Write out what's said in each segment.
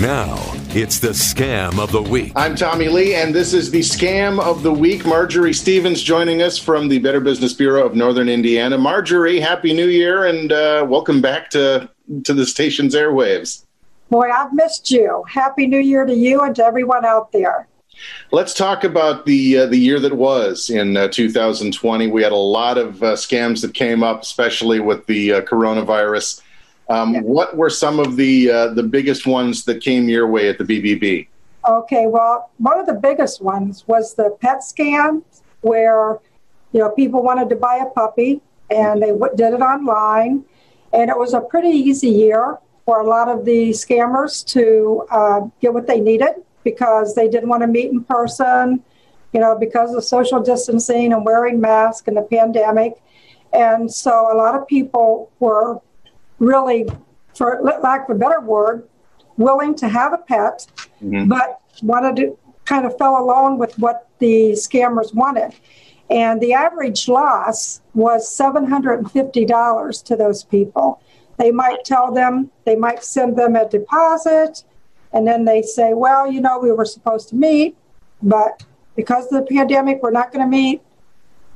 Now, it's the scam of the week. I'm Tommy Lee, and this is the scam of the week. Marjorie Stevens joining us from the Better Business Bureau of Northern Indiana. Marjorie, Happy New Year, and uh, welcome back to, to the station's airwaves. Boy, I've missed you. Happy New Year to you and to everyone out there. Let's talk about the uh, the year that was in uh, 2020. We had a lot of uh, scams that came up, especially with the uh, coronavirus. Um, yeah. What were some of the uh, the biggest ones that came your way at the BBB? Okay, well, one of the biggest ones was the pet scam, where you know people wanted to buy a puppy and they w- did it online, and it was a pretty easy year for a lot of the scammers to uh, get what they needed because they didn't want to meet in person, you know, because of social distancing and wearing masks and the pandemic. And so a lot of people were really, for lack of a better word, willing to have a pet, mm-hmm. but wanted to kind of fell along with what the scammers wanted. And the average loss was $750 to those people. They might tell them, they might send them a deposit, and then they say, well, you know, we were supposed to meet, but because of the pandemic, we're not going to meet.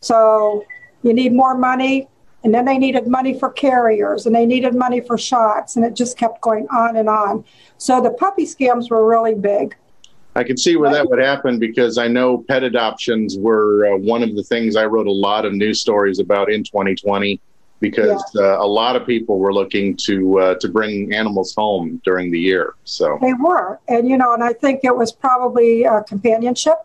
So you need more money. And then they needed money for carriers and they needed money for shots. And it just kept going on and on. So the puppy scams were really big. I can see where that would happen because I know pet adoptions were uh, one of the things I wrote a lot of news stories about in 2020 because yeah. uh, a lot of people were looking to uh, to bring animals home during the year. So they were, and you know, and I think it was probably a companionship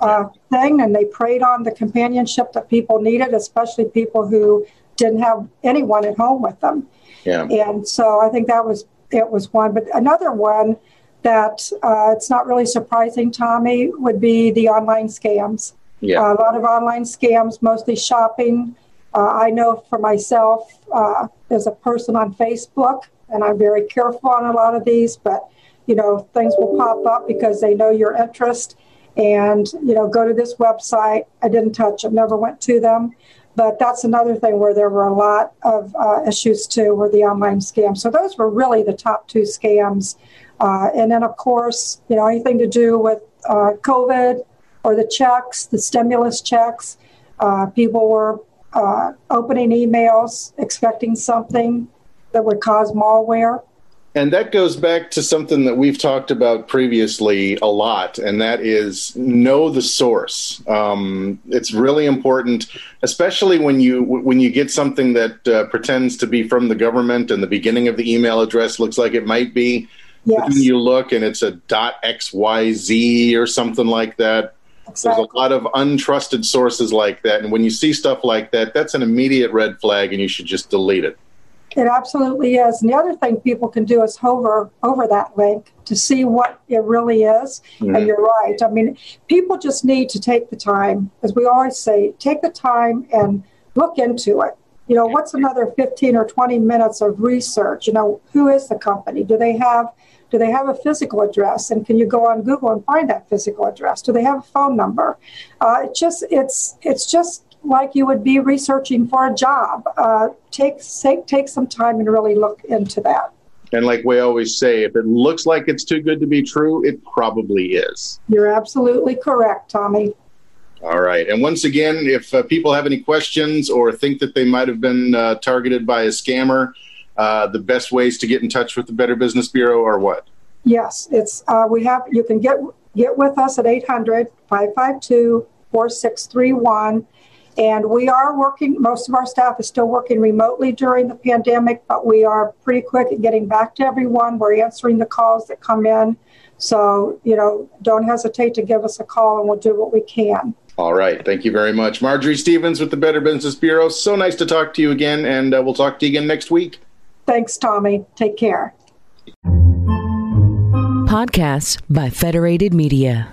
uh, yeah. thing, and they preyed on the companionship that people needed, especially people who didn't have anyone at home with them. Yeah. And so I think that was it was one, but another one that uh, it's not really surprising, Tommy, would be the online scams. Yeah. Uh, a lot of online scams, mostly shopping uh, I know for myself, uh, as a person on Facebook, and I'm very careful on a lot of these, but you know, things will pop up because they know your interest. And you know, go to this website. I didn't touch it, never went to them. But that's another thing where there were a lot of uh, issues too, were the online scams. So those were really the top two scams. Uh, and then, of course, you know, anything to do with uh, COVID or the checks, the stimulus checks. Uh, people were uh, opening emails expecting something that would cause malware. And that goes back to something that we've talked about previously a lot, and that is know the source. Um, it's really important, especially when you when you get something that uh, pretends to be from the government, and the beginning of the email address looks like it might be. Yes. When you look and it's a .dot .xyz or something like that, Exactly. There's a lot of untrusted sources like that. And when you see stuff like that, that's an immediate red flag and you should just delete it. It absolutely is. And the other thing people can do is hover over that link to see what it really is. Mm-hmm. And you're right. I mean, people just need to take the time, as we always say, take the time and look into it. You know, what's another 15 or 20 minutes of research? You know, who is the company? Do they have do they have a physical address? And can you go on Google and find that physical address? Do they have a phone number? Uh, it just it's it's just like you would be researching for a job. Uh, take take take some time and really look into that. And like we always say, if it looks like it's too good to be true, it probably is. You're absolutely correct, Tommy. All right. And once again, if uh, people have any questions or think that they might have been uh, targeted by a scammer, uh, the best ways to get in touch with the Better Business Bureau are what? Yes, it's uh, we have. You can get get with us at 800-552-4631. And we are working, most of our staff is still working remotely during the pandemic, but we are pretty quick at getting back to everyone. We're answering the calls that come in. So, you know, don't hesitate to give us a call and we'll do what we can. All right. Thank you very much. Marjorie Stevens with the Better Business Bureau. So nice to talk to you again, and uh, we'll talk to you again next week. Thanks, Tommy. Take care. Podcasts by Federated Media.